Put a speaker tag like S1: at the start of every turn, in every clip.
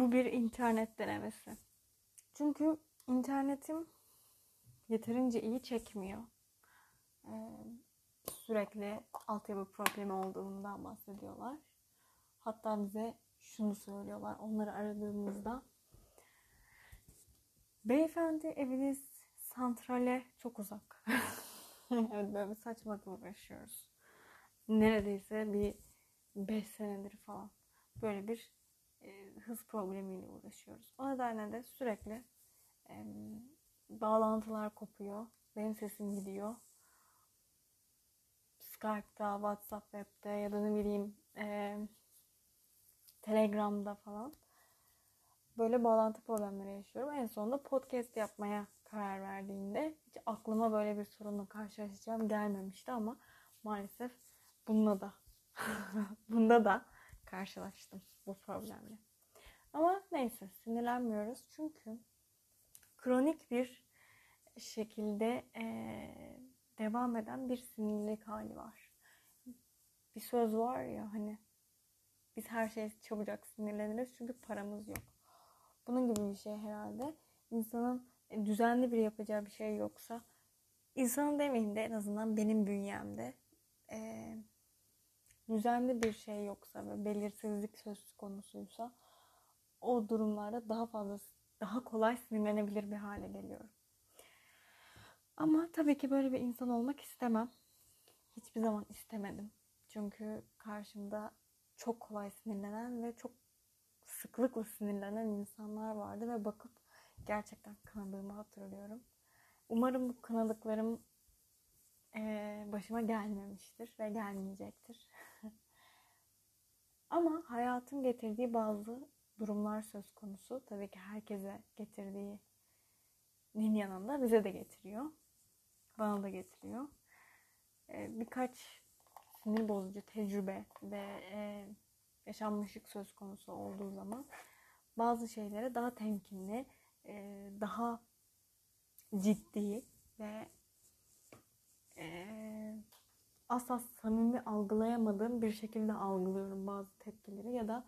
S1: bu bir internet denemesi. Çünkü internetim yeterince iyi çekmiyor. Ee, sürekli altyapı problemi olduğundan bahsediyorlar. Hatta bize şunu söylüyorlar. Onları aradığımızda Beyefendi eviniz santrale çok uzak. evet böyle bir saçmalıkla uğraşıyoruz. Neredeyse bir 5 senedir falan böyle bir e, hız problemiyle uğraşıyoruz. O nedenle de sürekli e, bağlantılar kopuyor. Benim sesim gidiyor. Skype'da, WhatsApp web'de ya da ne bileyim e, Telegram'da falan böyle bağlantı problemleri yaşıyorum. En sonunda podcast yapmaya karar verdiğimde hiç aklıma böyle bir sorunla karşılaşacağım gelmemişti ama maalesef bununla da bunda da karşılaştım bu problemle. Ama neyse sinirlenmiyoruz çünkü kronik bir şekilde ee, devam eden bir sinirlilik hali var. Bir söz var ya hani biz her şeye çabucak sinirleniriz çünkü paramız yok. Bunun gibi bir şey herhalde. İnsanın düzenli bir yapacağı bir şey yoksa insanın demeyeyim de en azından benim bünyemde e, düzenli bir şey yoksa ve belirsizlik söz konusuysa o durumlarda daha fazla daha kolay sinirlenebilir bir hale geliyorum. Ama tabii ki böyle bir insan olmak istemem. Hiçbir zaman istemedim. Çünkü karşımda çok kolay sinirlenen ve çok sıklıkla sinirlenen insanlar vardı ve bakıp gerçekten kanadığımı hatırlıyorum. Umarım bu kanadıklarım başıma gelmemiştir ve gelmeyecektir. Ama hayatın getirdiği bazı durumlar söz konusu. Tabii ki herkese getirdiğinin yanında bize de getiriyor. Bana da getiriyor. Birkaç sinir bozucu tecrübe ve yaşanmışlık söz konusu olduğu zaman bazı şeylere daha temkinli, daha ciddi ve asla samimi algılayamadığım bir şekilde algılıyorum bazı tepkileri ya da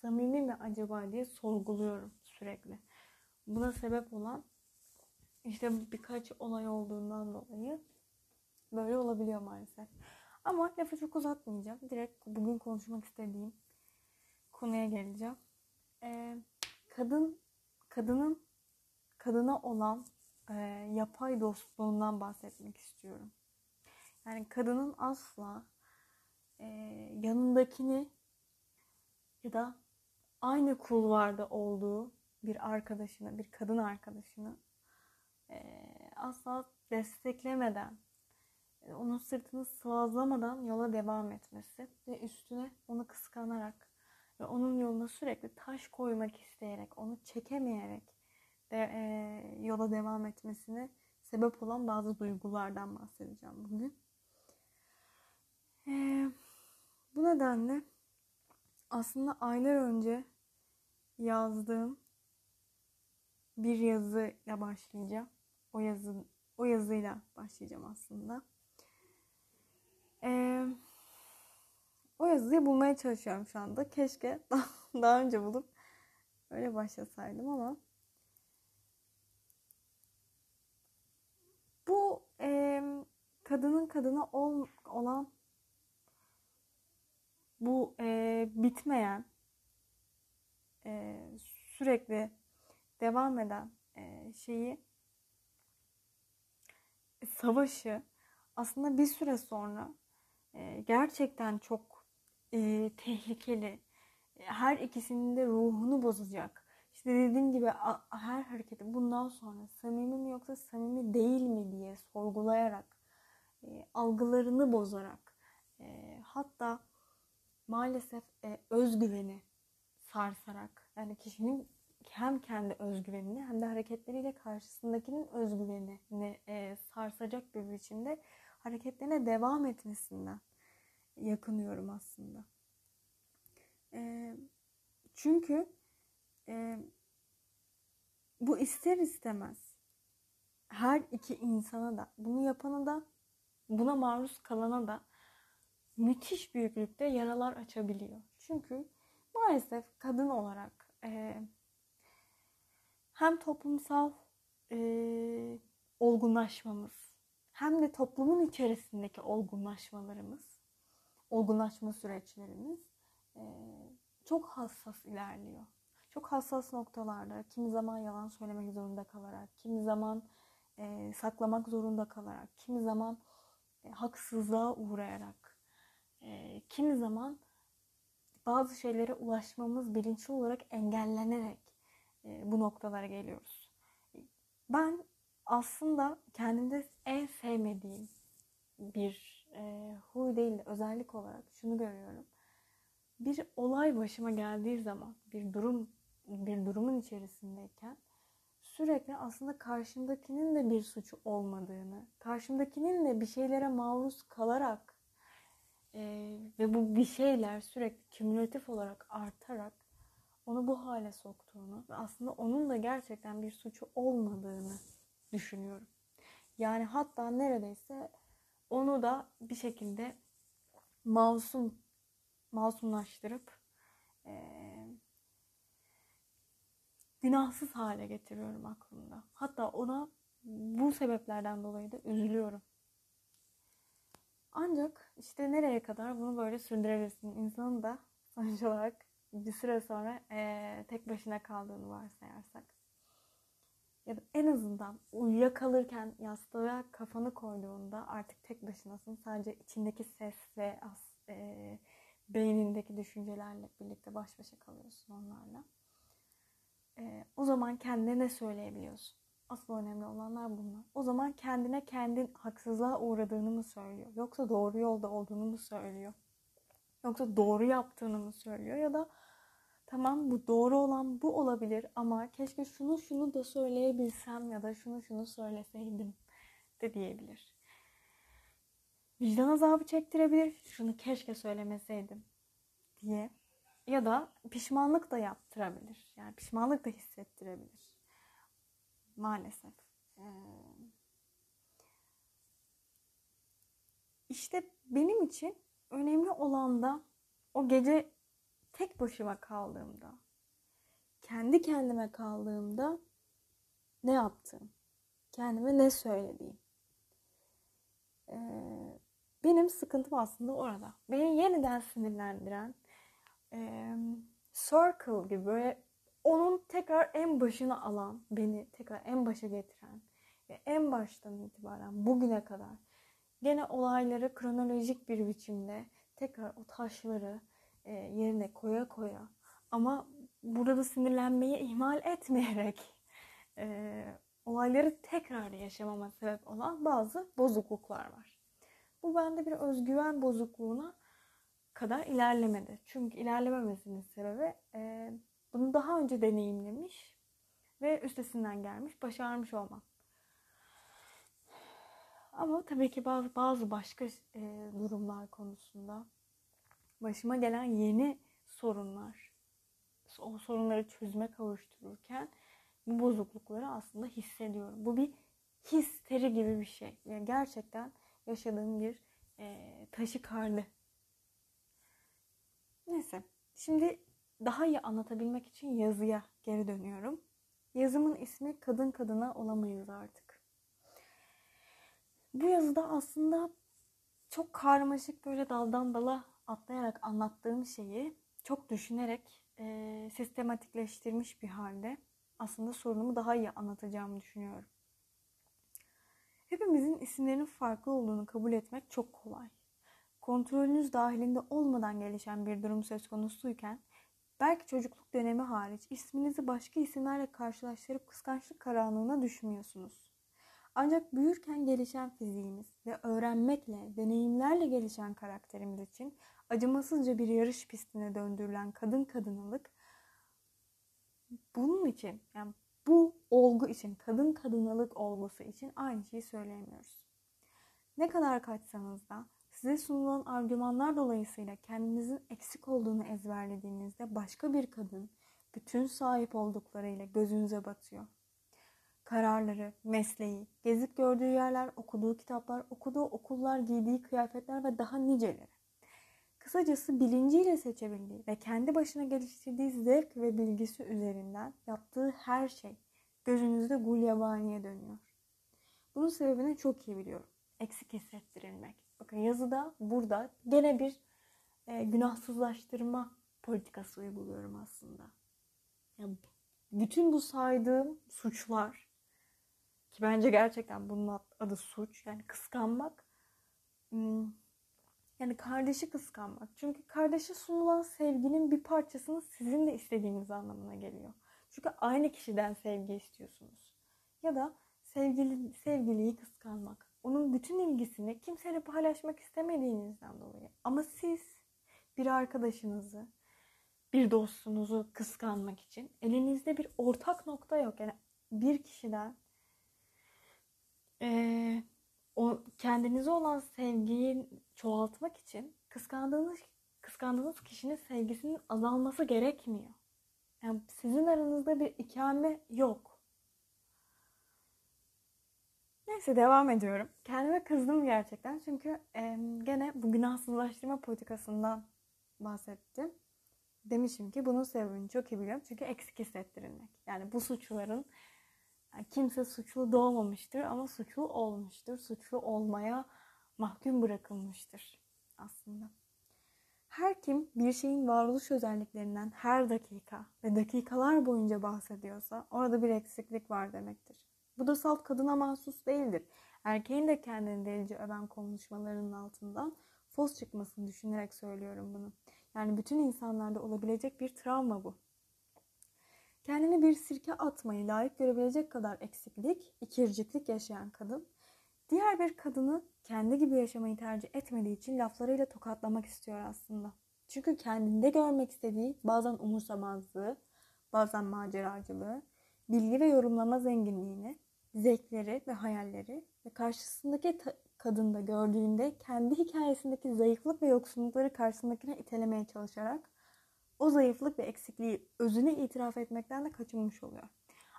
S1: samimi mi acaba diye sorguluyorum sürekli. Buna sebep olan işte birkaç olay olduğundan dolayı böyle olabiliyor maalesef. Ama lafı çok uzatmayacağım. Direkt bugün konuşmak istediğim konuya geleceğim. Ee, kadın kadının kadına olan e, yapay dostluğundan bahsetmek istiyorum. Yani kadının asla e, yanındakini ya da aynı kulvarda olduğu bir arkadaşını, bir kadın arkadaşını e, asla desteklemeden, e, onun sırtını sıvazlamadan yola devam etmesi ve üstüne onu kıskanarak ve onun yoluna sürekli taş koymak isteyerek, onu çekemeyerek de, e, yola devam etmesine sebep olan bazı duygulardan bahsedeceğim bugün. E, bu nedenle aslında aylar önce yazdığım bir yazıyla başlayacağım. O yazı o yazıyla başlayacağım aslında. Ee, o yazıyı bulmaya çalışıyorum şu anda. Keşke daha, daha önce bulup öyle başlasaydım ama bu e, kadının kadına ol, olan bu e, bitmeyen e, sürekli devam eden e, şeyi savaşı aslında bir süre sonra e, gerçekten çok e, tehlikeli. Her ikisinin de ruhunu bozacak. İşte dediğim gibi her hareketi bundan sonra samimi mi yoksa samimi değil mi diye sorgulayarak, e, algılarını bozarak, e, hatta maalesef e, özgüveni sarsarak, yani kişinin hem kendi özgüvenini hem de hareketleriyle karşısındakinin özgüvenini e, sarsacak bir biçimde hareketlerine devam etmesinden yakınıyorum aslında. E, çünkü e, bu ister istemez her iki insana da bunu yapana da buna maruz kalana da müthiş büyüklükte yaralar açabiliyor. Çünkü maalesef kadın olarak e, hem toplumsal e, olgunlaşmamız hem de toplumun içerisindeki olgunlaşmalarımız, olgunlaşma süreçlerimiz e, çok hassas ilerliyor. Çok hassas noktalarda kimi zaman yalan söylemek zorunda kalarak, kimi zaman e, saklamak zorunda kalarak, kimi zaman e, haksızlığa uğrayarak, kimi zaman bazı şeylere ulaşmamız bilinçli olarak engellenerek e, bu noktalara geliyoruz. Ben aslında kendimde en sevmediğim bir e, huy değil de özellik olarak şunu görüyorum. Bir olay başıma geldiği zaman, bir durum bir durumun içerisindeyken sürekli aslında karşımdakinin de bir suçu olmadığını, karşımdakinin de bir şeylere maruz kalarak e, ve bu bir şeyler sürekli kümülatif olarak artarak onu bu hale soktuğunu ve aslında onun da gerçekten bir suçu olmadığını düşünüyorum. Yani hatta neredeyse onu da bir şekilde masum masumlaştırıp e, günahsız hale getiriyorum aklımda. Hatta ona bu sebeplerden dolayı da üzülüyorum. Ancak işte nereye kadar bunu böyle sürdürebilirsin? İnsanın da sonuç olarak bir süre sonra e, tek başına kaldığını varsayarsak. Ya da en azından uyuyakalırken yastığa kafanı koyduğunda artık tek başınasın. Sadece içindeki ses ve as, e, beynindeki düşüncelerle birlikte baş başa kalıyorsun onlarla. E, o zaman kendine ne söyleyebiliyorsun? Asıl önemli olanlar bunlar. O zaman kendine kendin haksızlığa uğradığını mı söylüyor? Yoksa doğru yolda olduğunu mu söylüyor? Yoksa doğru yaptığını mı söylüyor? Ya da tamam bu doğru olan bu olabilir ama keşke şunu şunu da söyleyebilsem ya da şunu şunu söyleseydim de diyebilir. Vicdan azabı çektirebilir. Şunu keşke söylemeseydim diye. Ya da pişmanlık da yaptırabilir. Yani pişmanlık da hissettirebilir. Maalesef. Ee, işte benim için önemli olan da o gece tek başıma kaldığımda, kendi kendime kaldığımda ne yaptım? Kendime ne söylediğim. Ee, benim sıkıntım aslında orada. Beni yeniden sinirlendiren circle gibi böyle onun tekrar en başına alan, beni tekrar en başa getiren ve en baştan itibaren bugüne kadar gene olayları kronolojik bir biçimde tekrar o taşları e, yerine koya koya ama burada sinirlenmeyi ihmal etmeyerek e, olayları tekrar yaşamama sebep olan bazı bozukluklar var. Bu bende bir özgüven bozukluğuna kadar ilerlemedi. Çünkü ilerlememesinin sebebi e, bunu daha önce deneyimlemiş ve üstesinden gelmiş, başarmış olmam. Ama tabii ki bazı bazı başka e, durumlar konusunda başıma gelen yeni sorunlar, o sorunları çözüme kavuştururken bu bozuklukları aslında hissediyorum. Bu bir histeri gibi bir şey. Yani gerçekten yaşadığım bir e, taşikardi. Neyse. Şimdi daha iyi anlatabilmek için yazıya geri dönüyorum. Yazımın ismi Kadın Kadına Olamayız Artık. Bu yazıda aslında çok karmaşık böyle daldan dala atlayarak anlattığım şeyi çok düşünerek e, sistematikleştirmiş bir halde aslında sorunumu daha iyi anlatacağımı düşünüyorum. Hepimizin isimlerinin farklı olduğunu kabul etmek çok kolay. Kontrolünüz dahilinde olmadan gelişen bir durum söz konusuyken belki çocukluk dönemi hariç isminizi başka isimlerle karşılaştırıp kıskançlık karanlığına düşmüyorsunuz. Ancak büyürken gelişen fiziğimiz ve öğrenmekle, deneyimlerle gelişen karakterimiz için acımasızca bir yarış pistine döndürülen kadın kadınılık bunun için yani bu olgu için, kadın kadınılık olgusu için aynı şeyi söyleyemiyoruz. Ne kadar kaçsanız da size sunulan argümanlar dolayısıyla kendinizin eksik olduğunu ezberlediğinizde başka bir kadın bütün sahip olduklarıyla gözünüze batıyor. Kararları, mesleği, gezip gördüğü yerler, okuduğu kitaplar, okuduğu okullar, giydiği kıyafetler ve daha niceleri. Kısacası bilinciyle seçebildiği ve kendi başına geliştirdiği zevk ve bilgisi üzerinden yaptığı her şey gözünüzde gulyabaniye dönüyor. Bunun sebebini çok iyi biliyorum. Eksik hissettirilmek. Bakın yazıda burada gene bir e, günahsızlaştırma politikası uyguluyorum aslında. Yani bütün bu saydığım suçlar ki bence gerçekten bunun adı suç. Yani kıskanmak hmm, yani kardeşi kıskanmak. Çünkü kardeşe sunulan sevginin bir parçasını sizin de istediğiniz anlamına geliyor. Çünkü aynı kişiden sevgi istiyorsunuz. Ya da sevgili, sevgiliyi kıskanmak. Onun bütün ilgisini kimseyle paylaşmak istemediğinizden dolayı. Ama siz bir arkadaşınızı, bir dostunuzu kıskanmak için elinizde bir ortak nokta yok. Yani bir kişiden e, o kendinize olan sevgiyi çoğaltmak için kıskandığınız kıskandığınız kişinin sevgisinin azalması gerekmiyor. Yani sizin aranızda bir ikame yok. Neyse devam ediyorum. Kendime kızdım gerçekten çünkü e, gene bu günahsızlaştırma politikasından bahsettim. Demişim ki bunun sebebini çok iyi biliyorum çünkü eksik hissettirilmek. Yani bu suçların kimse suçlu doğmamıştır ama suçlu olmuştur. Suçlu olmaya mahkum bırakılmıştır aslında. Her kim bir şeyin varoluş özelliklerinden her dakika ve dakikalar boyunca bahsediyorsa orada bir eksiklik var demektir. Bu da salt kadına mahsus değildir. Erkeğin de kendini delice öven konuşmalarının altından fos çıkmasını düşünerek söylüyorum bunu. Yani bütün insanlarda olabilecek bir travma bu. Kendini bir sirke atmayı layık görebilecek kadar eksiklik, ikirciklik yaşayan kadın, diğer bir kadını kendi gibi yaşamayı tercih etmediği için laflarıyla tokatlamak istiyor aslında. Çünkü kendinde görmek istediği bazen umursamazlığı, bazen maceracılığı, bilgi ve yorumlama zenginliğini, zevkleri ve hayalleri ve karşısındaki kadında gördüğünde kendi hikayesindeki zayıflık ve yoksunlukları karşısındakine itelemeye çalışarak o zayıflık ve eksikliği özüne itiraf etmekten de kaçınmış oluyor.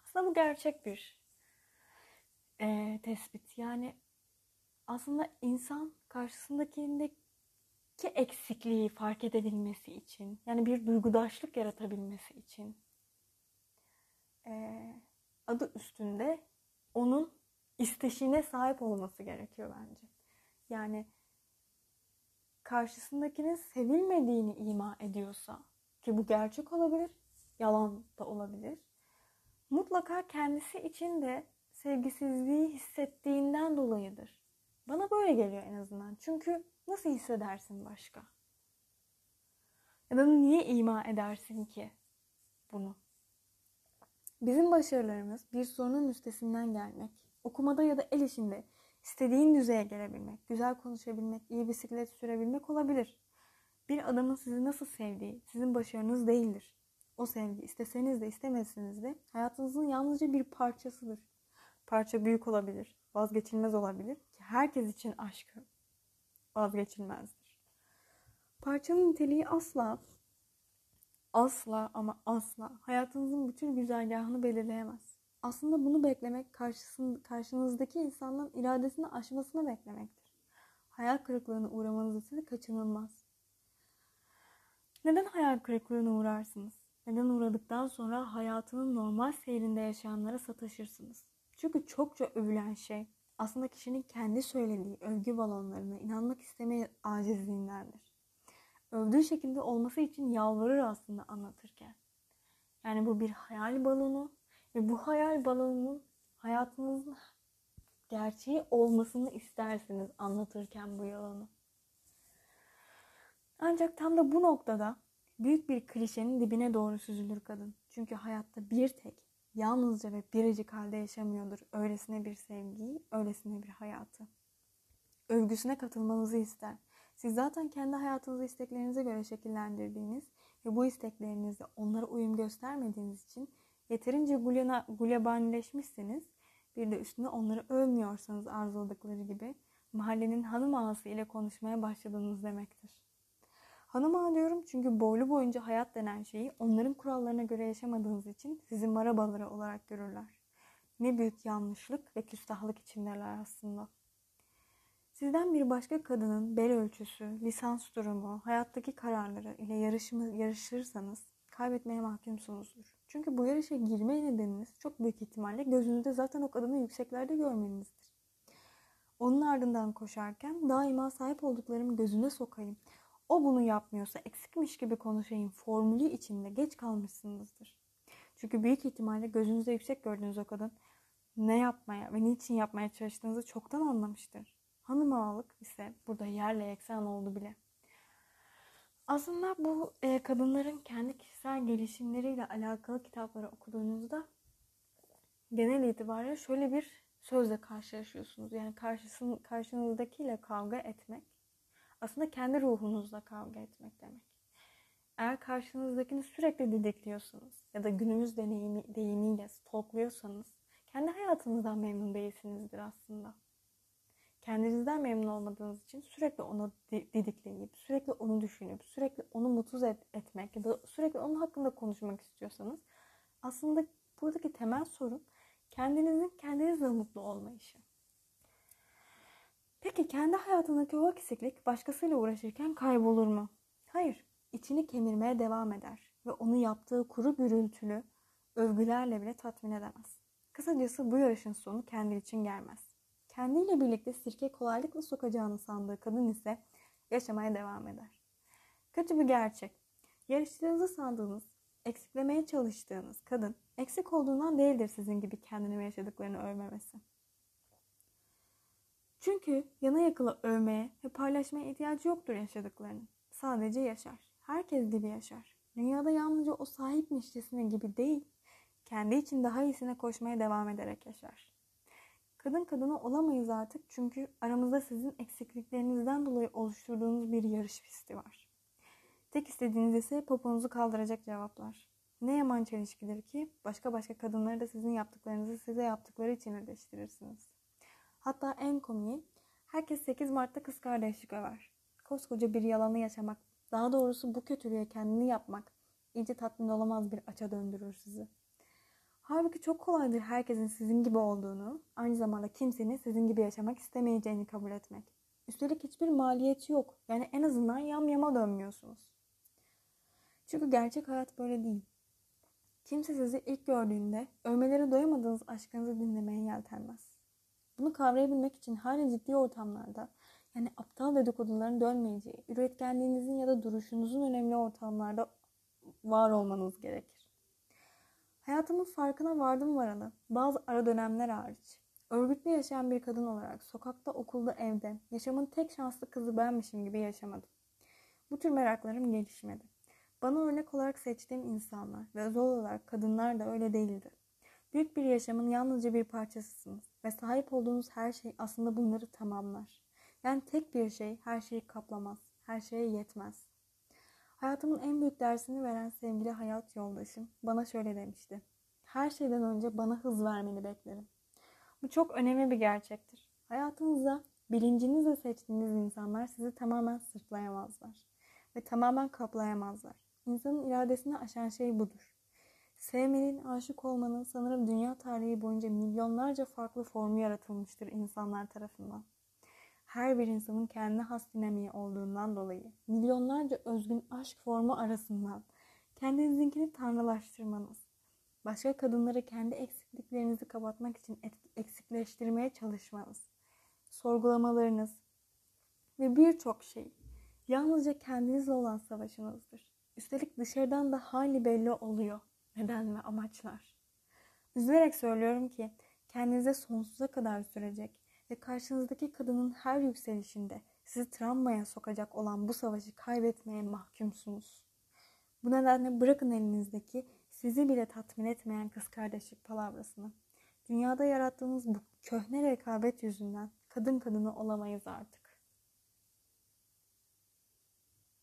S1: Aslında bu gerçek bir e, tespit. Yani aslında insan karşısındakindeki eksikliği fark edebilmesi için, yani bir duygudaşlık yaratabilmesi için e, adı üstünde onun isteşine sahip olması gerekiyor bence. Yani karşısındakinin sevilmediğini ima ediyorsa ki bu gerçek olabilir, yalan da olabilir. Mutlaka kendisi için de sevgisizliği hissettiğinden dolayıdır. Bana böyle geliyor en azından. Çünkü nasıl hissedersin başka? Ya da niye ima edersin ki bunu? Bizim başarılarımız bir sorunun üstesinden gelmek, okumada ya da el işinde istediğin düzeye gelebilmek, güzel konuşabilmek, iyi bisiklet sürebilmek olabilir. Bir adamın sizi nasıl sevdiği sizin başarınız değildir. O sevgi isteseniz de istemezseniz de hayatınızın yalnızca bir parçasıdır. Parça büyük olabilir, vazgeçilmez olabilir ki herkes için aşk vazgeçilmezdir. Parçanın niteliği asla asla ama asla hayatınızın bütün güzergahını belirleyemez. Aslında bunu beklemek karşınızdaki insanın iradesini aşmasını beklemektir. Hayal kırıklığına uğramanız ise kaçınılmaz. Neden hayal kırıklığına uğrarsınız? Neden uğradıktan sonra hayatının normal seyrinde yaşayanlara sataşırsınız? Çünkü çokça övülen şey aslında kişinin kendi söylediği övgü balonlarına inanmak istemeye acizliğindendir. Övdüğü şekilde olması için yalvarır aslında anlatırken. Yani bu bir hayal balonu ve bu hayal balonunun hayatınızın gerçeği olmasını istersiniz anlatırken bu yalanı. Ancak tam da bu noktada büyük bir klişenin dibine doğru süzülür kadın. Çünkü hayatta bir tek, yalnızca ve biricik halde yaşamıyordur öylesine bir sevgiyi, öylesine bir hayatı. Övgüsüne katılmanızı ister. Siz zaten kendi hayatınızı isteklerinize göre şekillendirdiğiniz ve bu isteklerinizde onlara uyum göstermediğiniz için yeterince gulyabanileşmişsiniz. Bir de üstüne onları övmüyorsanız arzuladıkları gibi mahallenin hanım ağası ile konuşmaya başladığınız demektir. Hanım ağa diyorum çünkü boylu boyunca hayat denen şeyi onların kurallarına göre yaşamadığınız için sizi marabaları olarak görürler. Ne büyük yanlışlık ve küstahlık içindeler aslında. Sizden bir başka kadının bel ölçüsü, lisans durumu, hayattaki kararları ile yarışımı, yarışırsanız kaybetmeye mahkumsunuzdur. Çünkü bu yarışa girme nedeniniz çok büyük ihtimalle gözünüzde zaten o kadını yükseklerde görmenizdir. Onun ardından koşarken daima sahip olduklarımı gözüne sokayım. O bunu yapmıyorsa eksikmiş gibi konuşayım formülü içinde geç kalmışsınızdır. Çünkü büyük ihtimalle gözünüzde yüksek gördüğünüz o kadın ne yapmaya ve niçin yapmaya çalıştığınızı çoktan anlamıştır. Hanım ağalık ise burada yerle yeksan oldu bile. Aslında bu e, kadınların kendi kişisel gelişimleriyle alakalı kitapları okuduğunuzda genel itibariyle şöyle bir sözle karşılaşıyorsunuz. Yani karşısın, karşınızdakiyle kavga etmek aslında kendi ruhunuzla kavga etmek demek. Eğer karşınızdakini sürekli didikliyorsanız ya da günümüz deneyimi, deyimiyle stalkluyorsanız kendi hayatınızdan memnun değilsinizdir aslında. Kendinizden memnun olmadığınız için sürekli onu didikleyip, sürekli onu düşünüp, sürekli onu mutsuz et, etmek ya da sürekli onun hakkında konuşmak istiyorsanız aslında buradaki temel sorun kendinizin kendinizle mutlu olmayışı. Peki kendi hayatındaki o eksiklik başkasıyla uğraşırken kaybolur mu? Hayır, içini kemirmeye devam eder ve onu yaptığı kuru gürültülü övgülerle bile tatmin edemez. Kısacası bu yarışın sonu kendi için gelmez. Kendiyle birlikte sirke kolaylıkla sokacağını sandığı kadın ise yaşamaya devam eder. Kötü bir gerçek. Yarıştığınızı sandığınız, eksiklemeye çalıştığınız kadın eksik olduğundan değildir sizin gibi kendini ve yaşadıklarını övmemesi. Çünkü yana yakıla övmeye ve paylaşmaya ihtiyacı yoktur yaşadıklarının. Sadece yaşar. Herkes gibi yaşar. Dünyada yalnızca o sahipmişçesine gibi değil, kendi için daha iyisine koşmaya devam ederek yaşar. Kadın kadına olamayız artık çünkü aramızda sizin eksikliklerinizden dolayı oluşturduğunuz bir yarış pisti var. Tek istediğiniz ise poponuzu kaldıracak cevaplar. Ne yaman çelişkidir ki başka başka kadınları da sizin yaptıklarınızı size yaptıkları için eleştirirsiniz. Hatta en komiği herkes 8 Mart'ta kız kardeşlik över. Koskoca bir yalanı yaşamak, daha doğrusu bu kötülüğe kendini yapmak iyice tatmin olamaz bir aç'a döndürür sizi. Halbuki çok kolaydır herkesin sizin gibi olduğunu, aynı zamanda kimsenin sizin gibi yaşamak istemeyeceğini kabul etmek. Üstelik hiçbir maliyeti yok. Yani en azından yam yama dönmüyorsunuz. Çünkü gerçek hayat böyle değil. Kimse sizi ilk gördüğünde övmeleri doyamadığınız aşkınızı dinlemeye yeltenmez. Bunu kavrayabilmek için hala ciddi ortamlarda yani aptal dedikoduların dönmeyeceği, üretkenliğinizin ya da duruşunuzun önemli ortamlarda var olmanız gerekir. Hayatımın farkına vardım varalı bazı ara dönemler hariç. Örgütlü yaşayan bir kadın olarak sokakta, okulda, evde yaşamın tek şanslı kızı benmişim gibi yaşamadım. Bu tür meraklarım gelişmedi. Bana örnek olarak seçtiğim insanlar ve özel olarak kadınlar da öyle değildi. Büyük bir yaşamın yalnızca bir parçasısınız ve sahip olduğunuz her şey aslında bunları tamamlar. Yani tek bir şey her şeyi kaplamaz, her şeye yetmez. Hayatımın en büyük dersini veren sevgili hayat yoldaşım bana şöyle demişti. Her şeyden önce bana hız vermeni beklerim. Bu çok önemli bir gerçektir. Hayatınızda bilincinizle seçtiğiniz insanlar sizi tamamen sırtlayamazlar ve tamamen kaplayamazlar. İnsanın iradesini aşan şey budur. Sevmenin, aşık olmanın sanırım dünya tarihi boyunca milyonlarca farklı formu yaratılmıştır insanlar tarafından. Her bir insanın kendi has dinamiği olduğundan dolayı milyonlarca özgün aşk formu arasından kendinizinkini tanrılaştırmanız, başka kadınları kendi eksikliklerinizi kapatmak için eksikleştirmeye çalışmanız, sorgulamalarınız ve birçok şey yalnızca kendinizle olan savaşınızdır. Üstelik dışarıdan da hali belli oluyor neden ve amaçlar. Üzülerek söylüyorum ki kendinize sonsuza kadar sürecek ve karşınızdaki kadının her yükselişinde sizi travmaya sokacak olan bu savaşı kaybetmeye mahkumsunuz. Bu nedenle bırakın elinizdeki sizi bile tatmin etmeyen kız kardeşlik palavrasını. Dünyada yarattığınız bu köhne rekabet yüzünden kadın kadını olamayız artık.